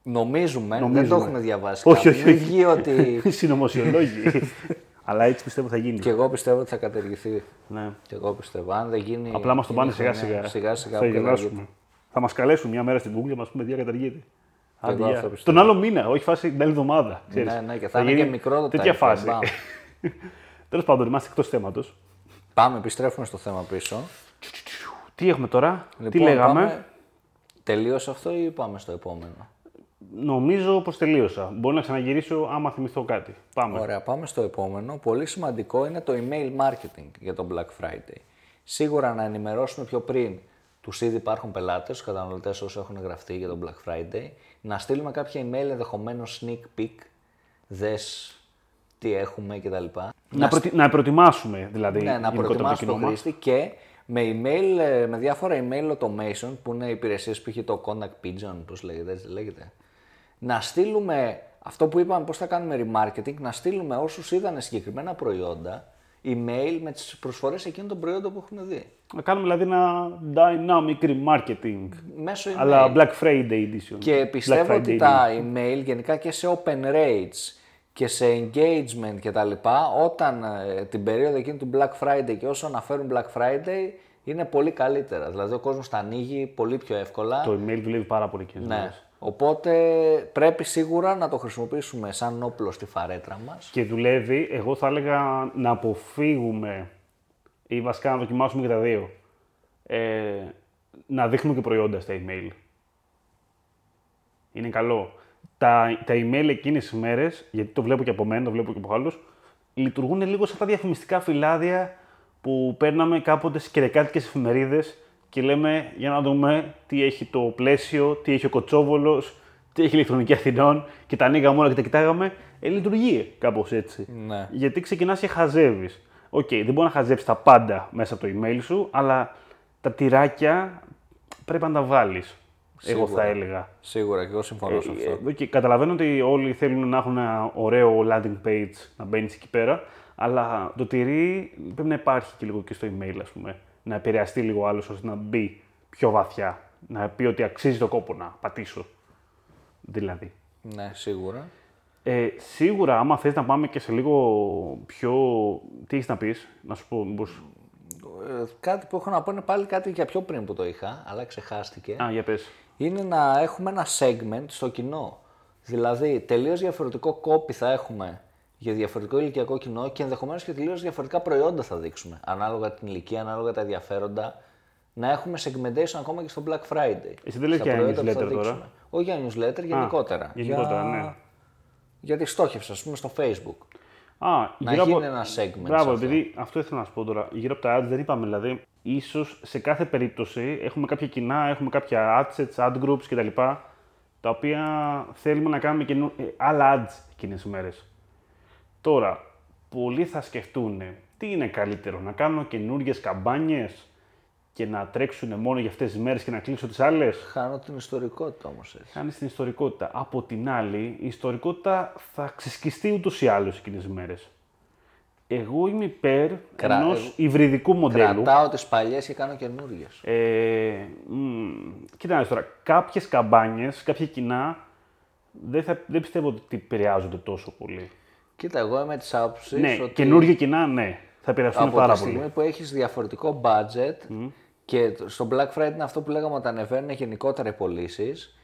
Speaker 2: Νομίζουμε, δεν
Speaker 1: Νομίζουμε.
Speaker 2: το έχουν διαβάσει
Speaker 1: όχι,
Speaker 2: κάποιοι.
Speaker 1: όχι,
Speaker 2: Μην
Speaker 1: όχι.
Speaker 2: βγει ότι.
Speaker 1: Συνωμοσιολόγοι. Αλλά έτσι πιστεύω θα γίνει.
Speaker 2: και εγώ πιστεύω ότι θα κατεργηθεί.
Speaker 1: Ναι.
Speaker 2: Και εγώ πιστεύω. Αν δεν γίνει.
Speaker 1: Απλά μας το
Speaker 2: είναι
Speaker 1: πάνε σιγά
Speaker 2: χρονιά.
Speaker 1: σιγά.
Speaker 2: Σιγά σιγά
Speaker 1: θα
Speaker 2: που καταργείται.
Speaker 1: γελάσουμε. Θα μας καλέσουν μια μέρα στην Google και μας πούμε τι καταργείται. Άντε,
Speaker 2: εγώ
Speaker 1: γεια.
Speaker 2: αυτό πιστεύω.
Speaker 1: Τον άλλο μήνα, όχι φάση την άλλη εβδομάδα.
Speaker 2: Ναι, ναι, και θα είναι και μικρό το
Speaker 1: Τέτοια
Speaker 2: time frame,
Speaker 1: φάση.
Speaker 2: μπαμ.
Speaker 1: Τέλος πάντων, είμαστε εκτός θέματος.
Speaker 2: Πάμε, επιστρέφουμε στο θέμα πίσω.
Speaker 1: Τι έχουμε τώρα, τι
Speaker 2: Λοιπόν,
Speaker 1: λέγαμε;
Speaker 2: πάμε- Τελείωσε αυτό ή πάμε στο επόμενο;
Speaker 1: Νομίζω πως τελείωσα. Μπορώ να ξαναγυρίσω άμα θυμηθώ κάτι. Πάμε.
Speaker 2: Ωραία, πάμε στο επόμενο. Πολύ σημαντικό είναι το email marketing για τον Black Friday. Σίγουρα να ενημερώσουμε πιο πριν τους ήδη υπάρχουν πελάτες, τους καταναλωτές όσοι έχουν γραφτεί για τον Black Friday, να στείλουμε κάποια email ενδεχομένως sneak peek, δες τι έχουμε κτλ.
Speaker 1: Να, προτι... να προετοιμάσουμε δηλαδή
Speaker 2: Ναι, να
Speaker 1: γενικότερα
Speaker 2: προετοιμάσει
Speaker 1: κοινό
Speaker 2: τον
Speaker 1: μας.
Speaker 2: χρήστη και με, email, ε, με διάφορα email automation που είναι υπηρεσίες που έχει το contact pigeon, πώς λέγεται, έτσι λέγεται. Να στείλουμε αυτό που είπαμε πώς θα κάνουμε remarketing, να στείλουμε όσους είδαν συγκεκριμένα προϊόντα email με τις προσφορές εκείνων των προϊόντων που έχουν δει.
Speaker 1: Να κάνουμε δηλαδή ένα dynamic remarketing.
Speaker 2: Μέσω email.
Speaker 1: Αλλά Black Friday edition.
Speaker 2: Και
Speaker 1: Black
Speaker 2: πιστεύω
Speaker 1: Friday
Speaker 2: ότι
Speaker 1: edition.
Speaker 2: τα email γενικά και σε open rates και σε engagement και τα λοιπά, όταν ε, την περίοδο εκείνη του Black Friday και όσο αναφέρουν Black Friday, είναι πολύ καλύτερα. Δηλαδή ο κόσμος τα ανοίγει πολύ πιο εύκολα.
Speaker 1: Το email δουλεύει πάρα πολύ και
Speaker 2: Ναι. Οπότε πρέπει σίγουρα να το χρησιμοποιήσουμε σαν όπλο στη φαρέτρα μας.
Speaker 1: Και δουλεύει, εγώ θα έλεγα να αποφύγουμε ή βασικά να δοκιμάσουμε και τα δύο. Ε, να δείχνουμε και προϊόντα στα email. Είναι καλό. Τα, τα email εκείνες τις μέρες, γιατί το βλέπω και από μένα, το βλέπω και από άλλους, λειτουργούν λίγο σαν τα διαφημιστικά φυλάδια που παίρναμε κάποτε στις κυριακάτικες εφημερίδες και λέμε για να δούμε τι έχει το πλαίσιο, τι έχει ο Κοτσόβολος, τι έχει η ηλεκτρονική Αθηνών και τα ανοίγαμε όλα και τα κοιτάγαμε. Ε, λειτουργεί κάπως έτσι.
Speaker 2: Ναι.
Speaker 1: Γιατί ξεκινάς και χαζεύεις. Οκ, δεν μπορείς να χαζέψεις τα πάντα μέσα από το email σου, αλλά τα τυράκια πρέπει να τα βάλεις. Εγώ
Speaker 2: Σίγουρα.
Speaker 1: θα έλεγα.
Speaker 2: Σίγουρα και εγώ συμφωνώ σε αυτό.
Speaker 1: Ε, οκ, καταλαβαίνω ότι όλοι θέλουν να έχουν ένα ωραίο landing page να μπαίνεις εκεί πέρα, αλλά το τυρί πρέπει να υπάρχει και λίγο και στο email, ας πούμε. Να επηρεαστεί λίγο άλλος ώστε να μπει πιο βαθιά. Να πει ότι αξίζει το κόπο να πατήσω. Δηλαδή.
Speaker 2: Ναι, σίγουρα.
Speaker 1: Ε, σίγουρα, άμα θες να πάμε και σε λίγο πιο. Τι έχεις να πεις, να σου πω, μήπως...
Speaker 2: Ε, κάτι που έχω να πω είναι πάλι κάτι για πιο πριν που το είχα, αλλά ξεχάστηκε.
Speaker 1: Α, για πες.
Speaker 2: είναι να έχουμε ένα segment στο κοινό. Δηλαδή, τελείως διαφορετικό copy θα έχουμε για διαφορετικό ηλικιακό κοινό και ενδεχομένως και τελείως διαφορετικά προϊόντα θα δείξουμε. Ανάλογα την ηλικία, ανάλογα τα ενδιαφέροντα. Να έχουμε segmentation ακόμα και στο Black Friday.
Speaker 1: Εσύ δεν λες
Speaker 2: Στα
Speaker 1: για
Speaker 2: προϊόντα που θα
Speaker 1: newsletter τώρα;
Speaker 2: δείξουμε. Όχι για newsletter, γενικότερα.
Speaker 1: γενικότερα,
Speaker 2: για...
Speaker 1: ναι.
Speaker 2: Για τη στόχευση, ας πούμε, στο Facebook.
Speaker 1: Α,
Speaker 2: Να
Speaker 1: γύρω
Speaker 2: γίνει
Speaker 1: από...
Speaker 2: ένα segment.
Speaker 1: Μπράβο,
Speaker 2: σε αυτό.
Speaker 1: επειδή αυτό ήθελα να σου πω τώρα. Γύρω από τα ads δεν είπαμε, δηλαδή, ίσως σε κάθε περίπτωση έχουμε κάποια κοινά, έχουμε κάποια adsets, ad groups κτλ. Τα οποία θέλουμε να κάνουμε καινού... ε, άλλα ads εκείνες τις μέρες. Τώρα, πολλοί θα σκεφτούν τι είναι καλύτερο, να κάνω καινούργιες καμπάνιες και να τρέξουν μόνο για αυτές τις μέρες και να κλείσω τις άλλες;
Speaker 2: Χάνω την ιστορικότητα όμως έτσι.
Speaker 1: Κάνει την ιστορικότητα. Από την άλλη, η ιστορικότητα θα ξεσκιστεί ούτως ή άλλως εκείνες τις μέρες. Εγώ είμαι υπέρ
Speaker 2: Κρα-
Speaker 1: ενός
Speaker 2: εγώ-
Speaker 1: υβριδικού μοντέλου.
Speaker 2: Κρατάω τις παλιές και κάνω καινούριε.
Speaker 1: Ε, μ, κοίτα να δεις τώρα, κάποιες καμπάνιες, κάποια κοινά, δεν, θα, δεν πιστεύω ότι επηρεάζονται τόσο πολύ.
Speaker 2: Κοίτα, εγώ είμαι της άποψης
Speaker 1: ναι,
Speaker 2: ότι.
Speaker 1: καινούργια κοινά, ναι. θα επηρεαστούν
Speaker 2: από
Speaker 1: πάρα
Speaker 2: τη στιγμή
Speaker 1: πολύ.
Speaker 2: που έχεις διαφορετικό budget και στο Black Friday είναι αυτό που λέγαμε ότι ανεβαίνουν γενικότερα οι πωλήσεις.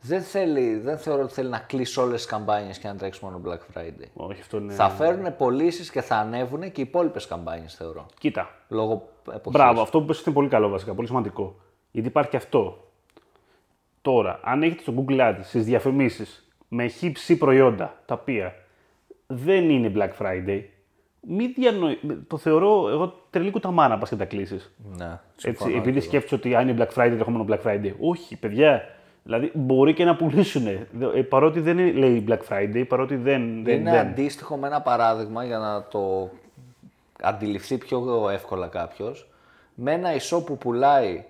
Speaker 2: Δεν, θέλει, δεν θεωρώ ότι θέλει να κλείσει όλες τις καμπάνιες και να τρέξεις μόνο Black Friday.
Speaker 1: Όχι, αυτό είναι.
Speaker 2: Θα φέρουν πωλήσεις και θα ανέβουν και οι υπόλοιπες καμπάνιες θεωρώ.
Speaker 1: Κοίτα.
Speaker 2: Λόγω εποχής.
Speaker 1: Μπράβο, αυτό που πες είναι πολύ καλό βασικά, πολύ σημαντικό. Γιατί υπάρχει και αυτό. Τώρα, αν έχετε στο Google Ads στις διαφημίσεις με χύψη προϊόντα, τα οποία δεν είναι Black Friday, μη διανοη... το θεωρώ εγώ τρελή κουταμάνα πας και τα κλείσεις.
Speaker 2: Ναι,
Speaker 1: Έτσι,
Speaker 2: συμφωνώ
Speaker 1: επειδή
Speaker 2: και εγώ.
Speaker 1: σκέφτεσαι ότι αν είναι Black Friday, ερχόμενο Black Friday. Όχι, παιδιά. Δηλαδή μπορεί και να πουλήσουν. Ε, παρότι δεν είναι, λέει Black Friday, παρότι δεν. δεν,
Speaker 2: Είναι
Speaker 1: δεν.
Speaker 2: αντίστοιχο με ένα παράδειγμα για να το αντιληφθεί πιο εύκολα κάποιος. Με ένα ισό που πουλάει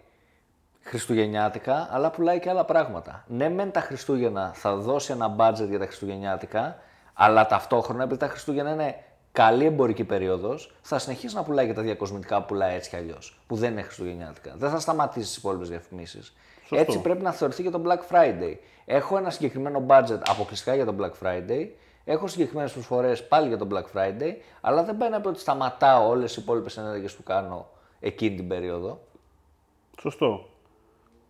Speaker 2: Χριστουγεννιάτικα, αλλά πουλάει και άλλα πράγματα. Ναι, μεν τα Χριστούγεννα θα δώσει ένα budget για τα Χριστουγεννιάτικα, αλλά ταυτόχρονα επειδή τα Χριστούγεννα είναι καλή εμπορική περίοδος, θα συνεχίσει να πουλάει και τα διακοσμητικά που πουλάει έτσι κι αλλιώς, που δεν είναι Χριστουγεννιάτικα. Δεν θα σταματήσει τις υπόλοιπες διαφημίσεις. Έτσι πρέπει να θεωρηθεί και το Black Friday. Έχω ένα συγκεκριμένο budget αποκλειστικά για το Black Friday. Έχω συγκεκριμένες προσφορές πάλι για το Black Friday, αλλά δεν πάει να πει ότι σταματάω όλες οι υπόλοιπες ενέργειες που κάνω εκείνη την περίοδο.
Speaker 1: Σωστό.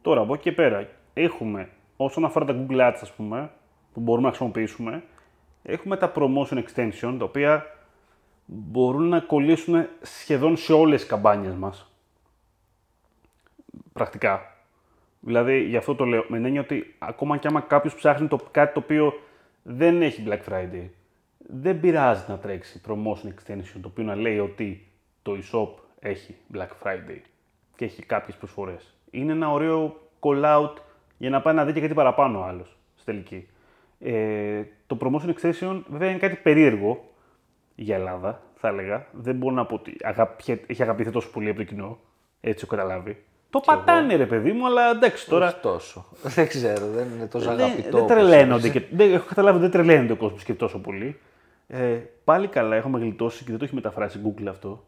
Speaker 1: Τώρα από εκεί και πέρα έχουμε όσον αφορά τα Google Ads, ας πούμε, που μπορούμε να χρησιμοποιήσουμε, έχουμε τα promotion extension, τα οποία μπορούν να κολλήσουν σχεδόν σε όλες τις καμπάνιες μας. Πρακτικά. Δηλαδή, γι' αυτό το λέω. Με την έννοια ότι ακόμα και άμα κάποιος ψάχνει το, κάτι το οποίο δεν έχει Black Friday, δεν πειράζει να τρέξει promotion extension το οποίο να λέει ότι το e-shop έχει Black Friday και έχει κάποιες προσφορές. Είναι ένα ωραίο call out για να πάει να δει και κάτι παραπάνω ο άλλος στη τελική. Ε, το promotion extension βέβαια είναι κάτι περίεργο για Ελλάδα, θα έλεγα. Δεν μπορώ να πω ότι αγαπη- έχει αγαπηθεί τόσο πολύ από το κοινό. Έτσι το καταλάβει. Το πατάνε ρε παιδί μου, αλλά εντάξει τώρα.
Speaker 2: Όχι τόσο. δεν ξέρω, δεν είναι τόσο
Speaker 1: Δεν,
Speaker 2: αγαπητό.
Speaker 1: δεν
Speaker 2: όπως
Speaker 1: τρελαίνονται
Speaker 2: είναι.
Speaker 1: και, δεν, έχω καταλάβει ότι δεν τρελαίνονται ο κόσμος και τόσο πολύ. Ε, πάλι καλά, έχουμε γλιτώσει και δεν το έχει μεταφράσει Google αυτό.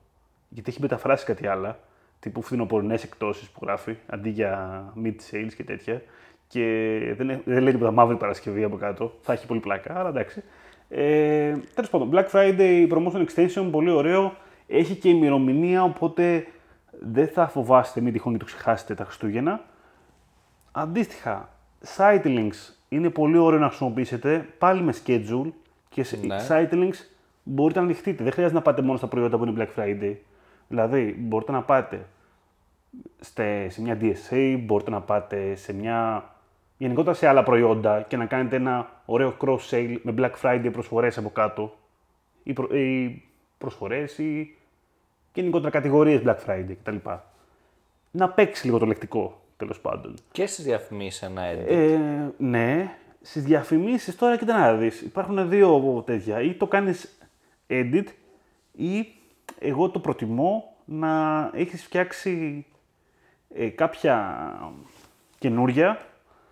Speaker 1: Γιατί έχει μεταφράσει κάτι άλλα. Τύπου φθινοπορεινές εκτόσεις που γράφει αντί για mid sales και τέτοια. Και δεν, έ- δεν λέει τίποτα μαύρη Παρασκευή από κάτω. Θα έχει πολύ πλάκα, αλλά εντάξει. Ε, Τέλος πάντων, Black Friday Promotion Extension, πολύ ωραίο. Έχει και ημερομηνία, οπότε δεν θα φοβάστε, μην τυχόν και το ξεχάσετε τα Χριστούγεννα. Αντίστοιχα, site links είναι πολύ ωραίο να χρησιμοποιήσετε πάλι με schedule και σε
Speaker 2: Ναι.
Speaker 1: site links μπορείτε να ανοιχτείτε. Δεν χρειάζεται να πάτε μόνο στα προϊόντα που είναι Black Friday. Δηλαδή, μπορείτε να πάτε στε- σε μια DSA, μπορείτε να πάτε σε μια. Γενικότερα σε άλλα προϊόντα και να κάνετε ένα ωραίο cross-sale με Black Friday προσφορές από κάτω. Ή, προ, ή προσφορές ή γενικότερα κατηγορίες Black Friday κτλ. Να παίξει λίγο το λεκτικό, τέλος πάντων.
Speaker 2: Και στις διαφημίσεις ένα edit.
Speaker 1: Ε, ναι, στις διαφημίσεις τώρα κοίτα να δεις. Υπάρχουν δύο τέτοια. Ή το κάνεις edit ή εγώ το προτιμώ να έχεις φτιάξει ε, κάποια καινούρια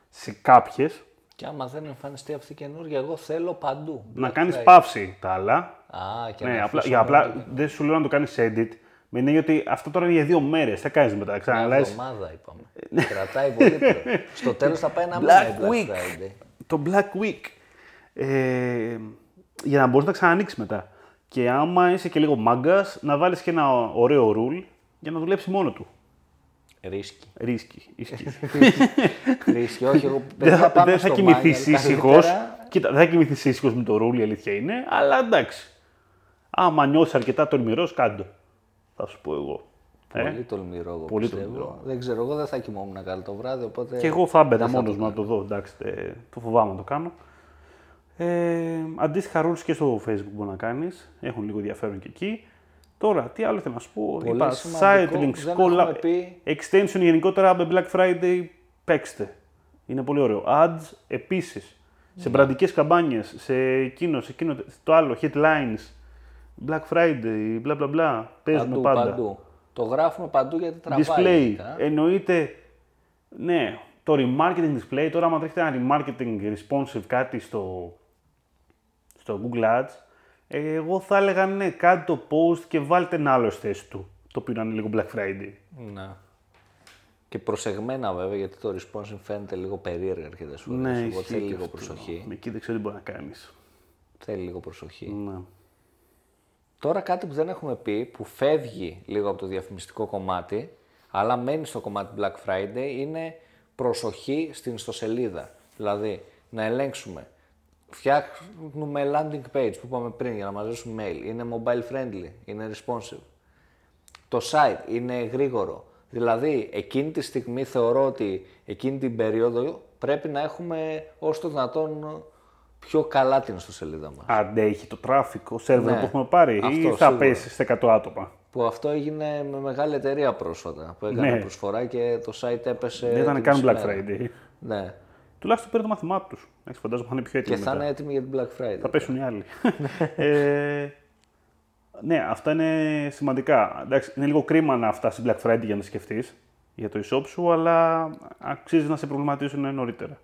Speaker 1: σε κάποιες,
Speaker 2: Και άμα δεν εμφανιστεί αυτή η καινούργια, εγώ θέλω παντού.
Speaker 1: να
Speaker 2: Black
Speaker 1: κάνεις
Speaker 2: Friday.
Speaker 1: παύση τα άλλα.
Speaker 2: Α, και
Speaker 1: Ναι,
Speaker 2: να
Speaker 1: απλά,
Speaker 2: αφήσω
Speaker 1: για
Speaker 2: μόνο
Speaker 1: απλά δεν σου λέω να το κάνεις edit. Με την έννοια ότι αυτό τώρα είναι για δύο μέρες. Θα κάνεις μετά,
Speaker 2: Μια
Speaker 1: ξαναλέεις.
Speaker 2: εβδομάδα είπαμε. Κρατάει πολύ πιο. Στο τέλος θα πάει ένα
Speaker 1: Black
Speaker 2: μήνα η Black
Speaker 1: Week.
Speaker 2: Friday.
Speaker 1: το Black Week. Ε, για να μπορείς να ξανανοίξεις μετά. Και άμα είσαι και λίγο μάγκας, να βάλεις και ένα ωραίο rule για να δουλέψει μόνο του.
Speaker 2: Ρίσκι.
Speaker 1: Ρίσκι. Ίσκι.
Speaker 2: Ρίσκι, όχι, εγώ
Speaker 1: δεν
Speaker 2: δεν
Speaker 1: θα,
Speaker 2: πάμε
Speaker 1: δεν θα
Speaker 2: στο
Speaker 1: κοιμηθεί
Speaker 2: Manual,
Speaker 1: ήσυχο.
Speaker 2: καλύτερα-
Speaker 1: Κοίτα, δεν θα κοιμηθεί ήσυχο με το rule, η αλήθεια είναι, αλλά εντάξει. Άμα νιώσει αρκετά τολμηρός, κάντο. Θα σου πω εγώ. Ε,
Speaker 2: Πολύ τολμηρό, εγώ
Speaker 1: Πολύ
Speaker 2: πιστεύω.
Speaker 1: τολμηρό.
Speaker 2: Δεν ξέρω, εγώ δεν θα κοιμόμουν καλά το βράδυ, οπότε...
Speaker 1: Και εγώ θα έμπαινα
Speaker 2: δεν
Speaker 1: μόνος
Speaker 2: το
Speaker 1: μου να το δω. Εντάξει, τε- το φοβάμαι να το κάνω. Ε, αντίστοιχα rules και στο facebook μπορεί να κάνεις. Έχουν λίγο ενδιαφέρον και εκεί. Τώρα, τι άλλο θέλω να σου πω.
Speaker 2: Πολύ
Speaker 1: Είπα,
Speaker 2: σημαντικό
Speaker 1: site links,
Speaker 2: που δεν
Speaker 1: collab-
Speaker 2: έχουμε πει.
Speaker 1: extension γενικότερα με Black Friday, παίξτε. Είναι πολύ ωραίο. Ads επίσης.
Speaker 2: Ναι.
Speaker 1: Σε μπραντικές καμπάνιες, σε εκείνο, σε εκείνο, το άλλο, headlines, Black Friday, μπλα μπλα μπλα. Παίζουμε
Speaker 2: Παντού,
Speaker 1: πάντα.
Speaker 2: παντού. Το γράφουμε παντού γιατί τραβάει.
Speaker 1: Display.
Speaker 2: ειδικά.
Speaker 1: Εννοείται, ναι, το remarketing display. Τώρα, άμα τρέχετε ένα remarketing responsive κάτι στο, στο Google Ads, ε, εγώ θα έλεγα ναι, κάντε το post και βάλτε ένα άλλο στη θέση του, το οποίο να είναι λίγο Black Friday.
Speaker 2: Ναι. Και προσεγμένα βέβαια, γιατί το responsive φαίνεται λίγο περίεργα αρκετές φορές.
Speaker 1: Ναι,
Speaker 2: οπότε
Speaker 1: ισχύει
Speaker 2: θέλει
Speaker 1: και
Speaker 2: λίγο
Speaker 1: αυτό.
Speaker 2: προσοχή.
Speaker 1: Εκεί δεν ξέρω τι μπορεί να κάνεις.
Speaker 2: Θέλει λίγο προσοχή.
Speaker 1: Ναι.
Speaker 2: Τώρα κάτι που δεν έχουμε πει, που φεύγει λίγο από το διαφημιστικό κομμάτι, αλλά μένει στο κομμάτι Black Friday, είναι προσοχή στην ιστοσελίδα. Δηλαδή, να ελέγξουμε. Φτιάχνουμε landing page που είπαμε πριν για να μαζέψουμε mail. Είναι mobile friendly, είναι responsive. Το site είναι γρήγορο. Δηλαδή, εκείνη τη στιγμή θεωρώ ότι εκείνη την περίοδο πρέπει να έχουμε όσο το δυνατόν πιο καλά την ιστοσελίδα μας.
Speaker 1: Αντέχει το traffic, ο σερβερ
Speaker 2: Ναι.
Speaker 1: που έχουμε πάρει ή
Speaker 2: Αυτό,
Speaker 1: θα
Speaker 2: σίγουρα.
Speaker 1: πέσει σε 100 άτομα;
Speaker 2: Που αυτό έγινε με μεγάλη εταιρεία πρόσφατα. Που έκανε
Speaker 1: Ναι.
Speaker 2: προσφορά και το site έπεσε.
Speaker 1: Δεν ήταν
Speaker 2: τη
Speaker 1: καν
Speaker 2: μισή
Speaker 1: Black
Speaker 2: μέρα.
Speaker 1: Friday.
Speaker 2: Ναι.
Speaker 1: Τουλάχιστον πήρε το μάθημά τους. Έτσι φαντάζομαι θα είναι πιο
Speaker 2: Και
Speaker 1: έτοιμοι
Speaker 2: θα
Speaker 1: μετά.
Speaker 2: είναι έτοιμη για την Black Friday.
Speaker 1: Θα πέσουν οι άλλοι. ε, ναι, αυτά είναι σημαντικά. Εντάξει, είναι λίγο κρίμα να φτάσει Black Friday για να σκεφτείς για το e-shop σου, αλλά αξίζει να σε προβληματίσουν νωρίτερα.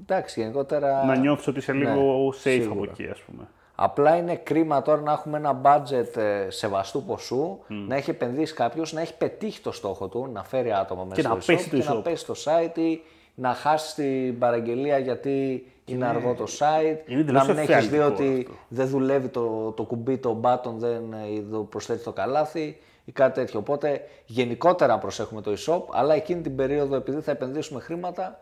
Speaker 2: Εντάξει, γενικότερα.
Speaker 1: Να νιώθεις ότι είσαι
Speaker 2: ναι,
Speaker 1: λίγο safe
Speaker 2: σίγουρα.
Speaker 1: από εκεί, ας πούμε.
Speaker 2: Απλά είναι κρίμα τώρα να έχουμε ένα budget ε, σεβαστού ποσού, να έχει επενδύσει κάποιος, να έχει πετύχει το στόχο του, να φέρει άτομα μέσα
Speaker 1: Και
Speaker 2: στο
Speaker 1: να πέσει
Speaker 2: e-shop
Speaker 1: το
Speaker 2: και να
Speaker 1: e-shop.
Speaker 2: πέσει το site ή να χάσεις την παραγγελία γιατί είναι αργό το site.
Speaker 1: είναι
Speaker 2: να
Speaker 1: εντελώς
Speaker 2: μην έχεις δει
Speaker 1: εφιαλτικό
Speaker 2: ότι
Speaker 1: αυτό.
Speaker 2: δεν δουλεύει το, το κουμπί, το button δεν ε, το προσθέτει το καλάθι ή κάτι τέτοιο. Οπότε γενικότερα να προσέχουμε το e-shop, αλλά εκείνη την περίοδο επειδή θα επενδύσουμε χρήματα,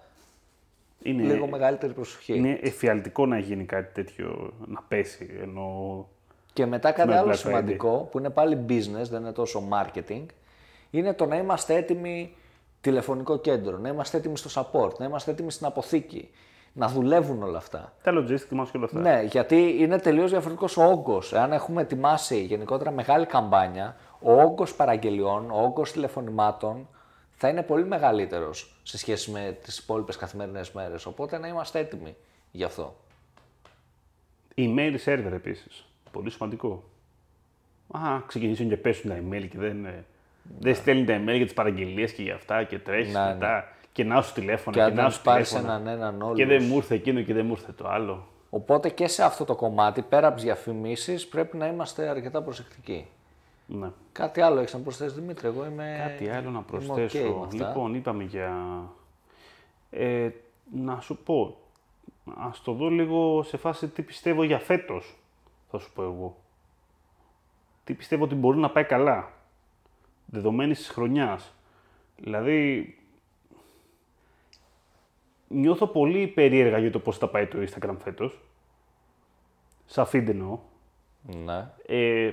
Speaker 1: Είναι,
Speaker 2: λίγο μεγαλύτερη προσοχή.
Speaker 1: είναι εφιαλτικό να γίνει κάτι τέτοιο, να πέσει. Ενώ
Speaker 2: Και μετά κάτι
Speaker 1: Με
Speaker 2: άλλο
Speaker 1: Black Friday.
Speaker 2: σημαντικό που είναι πάλι business, δεν είναι τόσο marketing, είναι το να είμαστε έτοιμοι τηλεφωνικό κέντρο, να είμαστε έτοιμοι στο support, να είμαστε έτοιμοι στην αποθήκη, να δουλεύουν όλα αυτά.
Speaker 1: τα logistics μας και όλα αυτά.
Speaker 2: Ναι, γιατί είναι τελείως διαφορετικός ο όγκος. Εάν έχουμε ετοιμάσει γενικότερα μεγάλη καμπάνια, ο όγκος παραγγελιών, ο όγκος τηλεφωνημάτων θα είναι πολύ μεγαλύτερος σε σχέση με τις υπόλοιπες καθημερινές μέρες. Οπότε να είμαστε έτοιμοι γι' αυτό.
Speaker 1: Email server επίσης. Πολύ σημαντικό. Α, ξεκινήσουν και πέσουν τα email και δεν, ε, δεν στέλνει τα email για τις παραγγελίες και για αυτά και τρέχεις
Speaker 2: Ναι,
Speaker 1: μετά. Και να σου τηλέφωνα
Speaker 2: Και
Speaker 1: και,
Speaker 2: αν
Speaker 1: να
Speaker 2: δεν
Speaker 1: σου
Speaker 2: πάρεις
Speaker 1: τηλέφωνα.
Speaker 2: έναν έναν όλου.
Speaker 1: Και δεν μου ήρθε εκείνο και δεν μου ήρθε το άλλο.
Speaker 2: Οπότε και σε αυτό το κομμάτι, πέρα από τις διαφημίσεις, πρέπει να είμαστε αρκετά προσεκτικοί.
Speaker 1: Ναι.
Speaker 2: Κάτι άλλο έχεις να προσθέσεις Δημήτρη, εγώ είμαι.
Speaker 1: Κάτι άλλο να
Speaker 2: είμαι
Speaker 1: προσθέσω.
Speaker 2: ok με αυτά.
Speaker 1: λοιπόν, είπαμε για. Ε, να σου πω. Ας το δω λίγο σε φάση τι πιστεύω για φέτος, θα σου πω εγώ. Τι πιστεύω ότι μπορεί να πάει καλά, δεδομένης της χρονιάς. Δηλαδή, νιώθω πολύ περίεργα για το πώς θα πάει το Instagram φέτος. Σαν feed εννοώ.
Speaker 2: Ναι.
Speaker 1: Ε,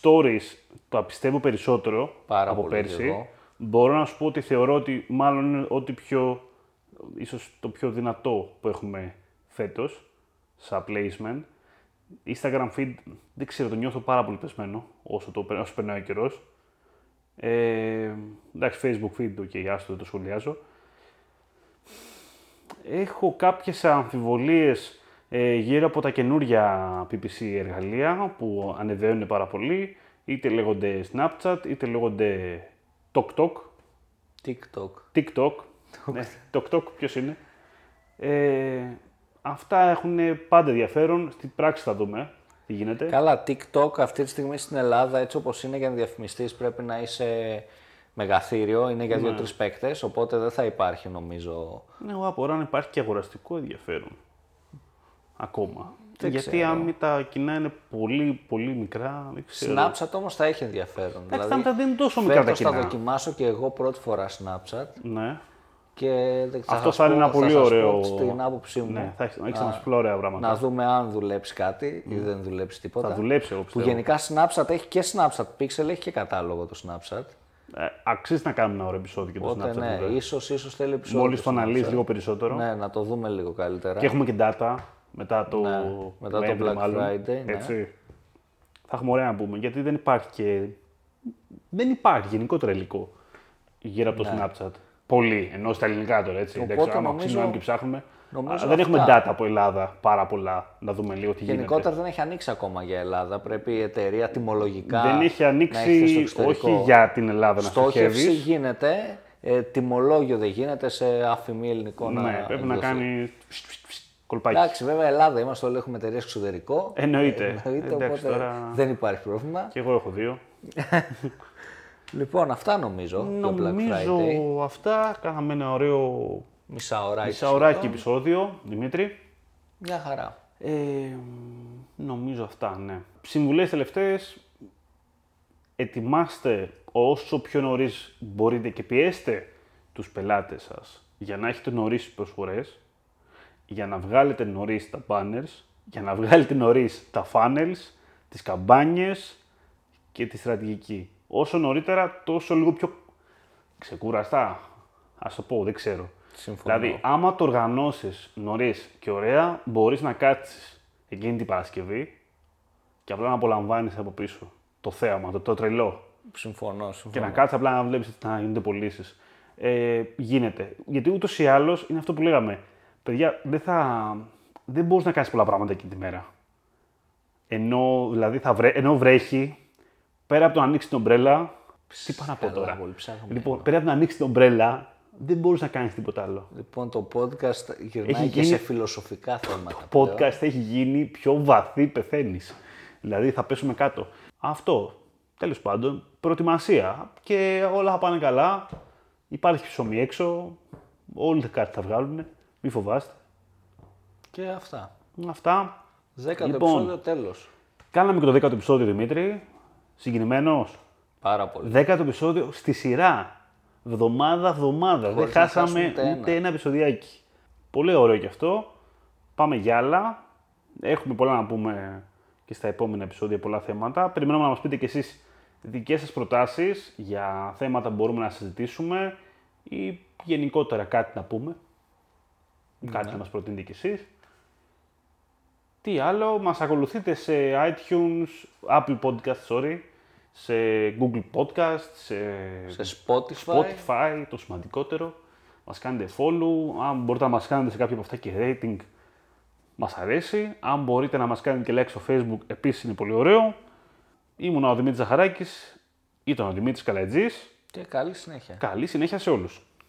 Speaker 1: stories το πιστεύω περισσότερο
Speaker 2: Πάρα
Speaker 1: από
Speaker 2: πολύ και
Speaker 1: πέρσι.
Speaker 2: εγώ.
Speaker 1: Μπορώ να σου πω ότι θεωρώ ότι μάλλον είναι ό,τι πιο, ίσως το πιο δυνατό που έχουμε φέτος, σαν placement. Instagram feed, δεν ξέρω, το νιώθω πάρα πολύ πεσμένο όσο, το, όσο περνάει ο καιρός. Ε, εντάξει, Facebook feed, ok, άστο, δεν το σχολιάζω. Έχω κάποιες αμφιβολίες ε, γύρω από τα καινούρια PPC εργαλεία που ανεβαίνουν πάρα πολύ. Είτε λέγονται Snapchat, είτε λέγονται TokTok.
Speaker 2: TikTok.
Speaker 1: TikTok. ναι, TokTok ποιος είναι. Ε, αυτά έχουν πάντα ενδιαφέρον. Στην πράξη θα δούμε τι γίνεται;
Speaker 2: Καλά, TikTok αυτή τη στιγμή στην Ελλάδα, έτσι όπως είναι για να διαφημιστείς, πρέπει να είσαι μεγαθύριο. Είναι για δύο-τρεις παίκτες, οπότε δεν θα υπάρχει νομίζω.
Speaker 1: Ναι, εγώ απορώ αν υπάρχει και αγοραστικό ενδιαφέρον. Ακόμα.
Speaker 2: Δεν
Speaker 1: Γιατί
Speaker 2: ξέρω.
Speaker 1: αν τα κοινά είναι πολύ, πολύ μικρά, δεν ξέρω.
Speaker 2: Snapchat όμως θα έχει ενδιαφέρον.
Speaker 1: Εντάξει, τα δεν είναι τόσο μικρά τα
Speaker 2: φέτος θα
Speaker 1: κοινά.
Speaker 2: δοκιμάσω και εγώ πρώτη φορά Snapchat
Speaker 1: Ναι.
Speaker 2: Και δεν θα
Speaker 1: Αυτό
Speaker 2: σας
Speaker 1: θα είναι
Speaker 2: πω-
Speaker 1: ένα πολύ
Speaker 2: σας πω
Speaker 1: ωραίο.
Speaker 2: Την άποψή μου.
Speaker 1: Ναι, θα έχει να
Speaker 2: Α,
Speaker 1: μας πει ωραία πράγματα.
Speaker 2: να δούμε αν δουλέψει κάτι ή δεν δουλέψει τίποτα.
Speaker 1: Θα δουλέψει, εγώ
Speaker 2: Που
Speaker 1: πιστεύω.
Speaker 2: γενικά Snapchat έχει και Snapchat Pixel, έχει και κατάλογο το Snapchat.
Speaker 1: Ε, αξίζει να κάνουμε ένα ωραίο επεισόδιο και το
Speaker 2: Οπότε
Speaker 1: Snapchat.
Speaker 2: ναι,
Speaker 1: βέβαια.
Speaker 2: ίσως, ίσως θέλει επεισόδιο.
Speaker 1: Μόλις το
Speaker 2: Snapchat.
Speaker 1: αναλύσει λίγο περισσότερο.
Speaker 2: Ναι, να το δούμε λίγο καλύτερα.
Speaker 1: Και έχουμε και data μετά το,
Speaker 2: Ναι, μετά το
Speaker 1: November
Speaker 2: Black
Speaker 1: μάλλον.
Speaker 2: Friday, ναι.
Speaker 1: Έτσι. Θα έχουμε ωραία να πούμε, γιατί δεν υπάρχει και... Δεν υπάρχει γενικότερα υλικό γύρω από το Snapchat. Πολύ, ενώ στα ελληνικά τώρα, έτσι.
Speaker 2: Ναι. Οπότε
Speaker 1: Εντάξει, άμα
Speaker 2: νομίζω-
Speaker 1: ξυπνάμε και ψάχνουμε.
Speaker 2: νομίζω
Speaker 1: Α, δεν έχουμε
Speaker 2: αυτά.
Speaker 1: data από Ελλάδα πάρα πολλά, να δούμε λίγο τι
Speaker 2: Γενικότερα
Speaker 1: γίνεται.
Speaker 2: δεν έχει ανοίξει ακόμα για Ελλάδα. Πρέπει η εταιρεία τιμολογικά.
Speaker 1: Δεν έχει
Speaker 2: να
Speaker 1: ανοίξει,
Speaker 2: έχετε στο εξωτερικό.
Speaker 1: όχι για την Ελλάδα να
Speaker 2: Στόχευση
Speaker 1: στοχεύεις.
Speaker 2: γίνεται, ε, τιμολόγιο δεν γίνεται σε αφημί ελληνικό να
Speaker 1: Ναι, πρέπει να
Speaker 2: εκδοθεί.
Speaker 1: κάνει κολπάκι.
Speaker 2: Εντάξει, βέβαια Ελλάδα είμαστε όλοι έχουμε εταιρείες εξωτερικό.
Speaker 1: Εννοείται.
Speaker 2: Εννοείται,
Speaker 1: Εντάξει,
Speaker 2: οπότε
Speaker 1: τώρα-
Speaker 2: δεν υπάρχει πρόβλημα.
Speaker 1: Και εγώ έχω δύο.
Speaker 2: Λοιπόν, αυτά νομίζω. το Black Friday.
Speaker 1: Νομίζω αυτά. Κάναμε ένα ωραίο
Speaker 2: Μισά ώρα.
Speaker 1: μισάωράκι επεισόδιο, Δημήτρη.
Speaker 2: Μια χαρά.
Speaker 1: Ε, Νομίζω αυτά, ναι. Συμβουλές τελευταίες, ετοιμάστε όσο πιο νωρίς μπορείτε και πιέστε τους πελάτες σας για να έχετε νωρίς προσφορές, για να βγάλετε νωρίς τα banners, για να βγάλετε νωρίς τα funnels, τις καμπάνιες και τη στρατηγική. Όσο νωρίτερα, τόσο λίγο πιο ξεκουραστά. Ας το πω, δεν ξέρω.
Speaker 2: Συμφωνώ.
Speaker 1: Δηλαδή, άμα το οργανώσεις νωρίς και ωραία, μπορείς να κάτσεις εκείνη την Παρασκευή και απλά να απολαμβάνεις από πίσω το θέαμα, το, το τρελό.
Speaker 2: Συμφωνώ,
Speaker 1: Και
Speaker 2: συμφωνώ.
Speaker 1: να κάτσεις απλά να βλέπεις να γίνονται πωλήσεις. Ε, γίνεται. Γιατί ούτως ή άλλως είναι αυτό που λέγαμε. Παιδιά, δεν, θα, δεν μπορείς να κάνεις πολλά πράγματα εκείνη τη μέρα. Ενώ, δηλαδή, θα βρέ, ενώ βρέχει, πέρα από το να ανοίξει την ομπρέλα. Τι πάω να πω
Speaker 2: Καλά,
Speaker 1: τώρα;
Speaker 2: πολύ ψάχνουμε.
Speaker 1: Λοιπόν, πέρα από το να ανοίξει την ομπρέλα, δεν μπορείς να κάνεις τίποτα άλλο.
Speaker 2: Λοιπόν, το podcast γυρνάει
Speaker 1: Έχει
Speaker 2: και
Speaker 1: γίνει-
Speaker 2: σε φιλοσοφικά θέματα.
Speaker 1: Το
Speaker 2: πλέον.
Speaker 1: podcast έχει γίνει πιο βαθύ, πεθαίνεις. Δηλαδή θα πέσουμε κάτω. Αυτό. Τέλος πάντων, προετοιμασία. Και όλα θα πάνε καλά. Υπάρχει ψωμί έξω. Όλοι κάτι θα βγάλουν. Μην φοβάστε.
Speaker 2: Και αυτά.
Speaker 1: Αυτά.
Speaker 2: Δέκατο
Speaker 1: Λοιπόν.
Speaker 2: επεισόδιο, τέλος.
Speaker 1: Κάναμε και το δέκατο επεισόδιο, Δημήτρη. Συγκινημένος;
Speaker 2: Πάρα πολύ.
Speaker 1: Δέκατο επεισόδιο στη σειρά. Βδομάδα-βδομάδα. Δεν
Speaker 2: Χωρίς να
Speaker 1: χάσαμε
Speaker 2: χάσουμε ούτε ένα.
Speaker 1: ούτε ένα επεισοδιάκι. Πολύ ωραίο και αυτό. Πάμε για άλλα. Έχουμε πολλά να πούμε και στα επόμενα επεισόδια πολλά θέματα. Περιμένουμε να μας πείτε κι εσείς δικές σας προτάσεις για θέματα που μπορούμε να συζητήσουμε ή γενικότερα κάτι να πούμε. Κάτι να μας προτείνετε κι εσείς. Τι άλλο, μας ακολουθείτε σε iTunes, Apple Podcast, sorry, σε Google Podcast, σε,
Speaker 2: Σε Spotify.
Speaker 1: Spotify, το σημαντικότερο. Μας κάνετε follow, αν μπορείτε να μας κάνετε σε κάποιο από αυτά και rating, μας αρέσει. Αν μπορείτε να μας κάνετε και like στο Facebook, επίσης είναι πολύ ωραίο. Ήμουν ο Δημήτρης Ζαχαράκης, ήταν ο Δημήτρης Καλατζής.
Speaker 2: Και καλή συνέχεια.
Speaker 1: Καλή συνέχεια σε όλους.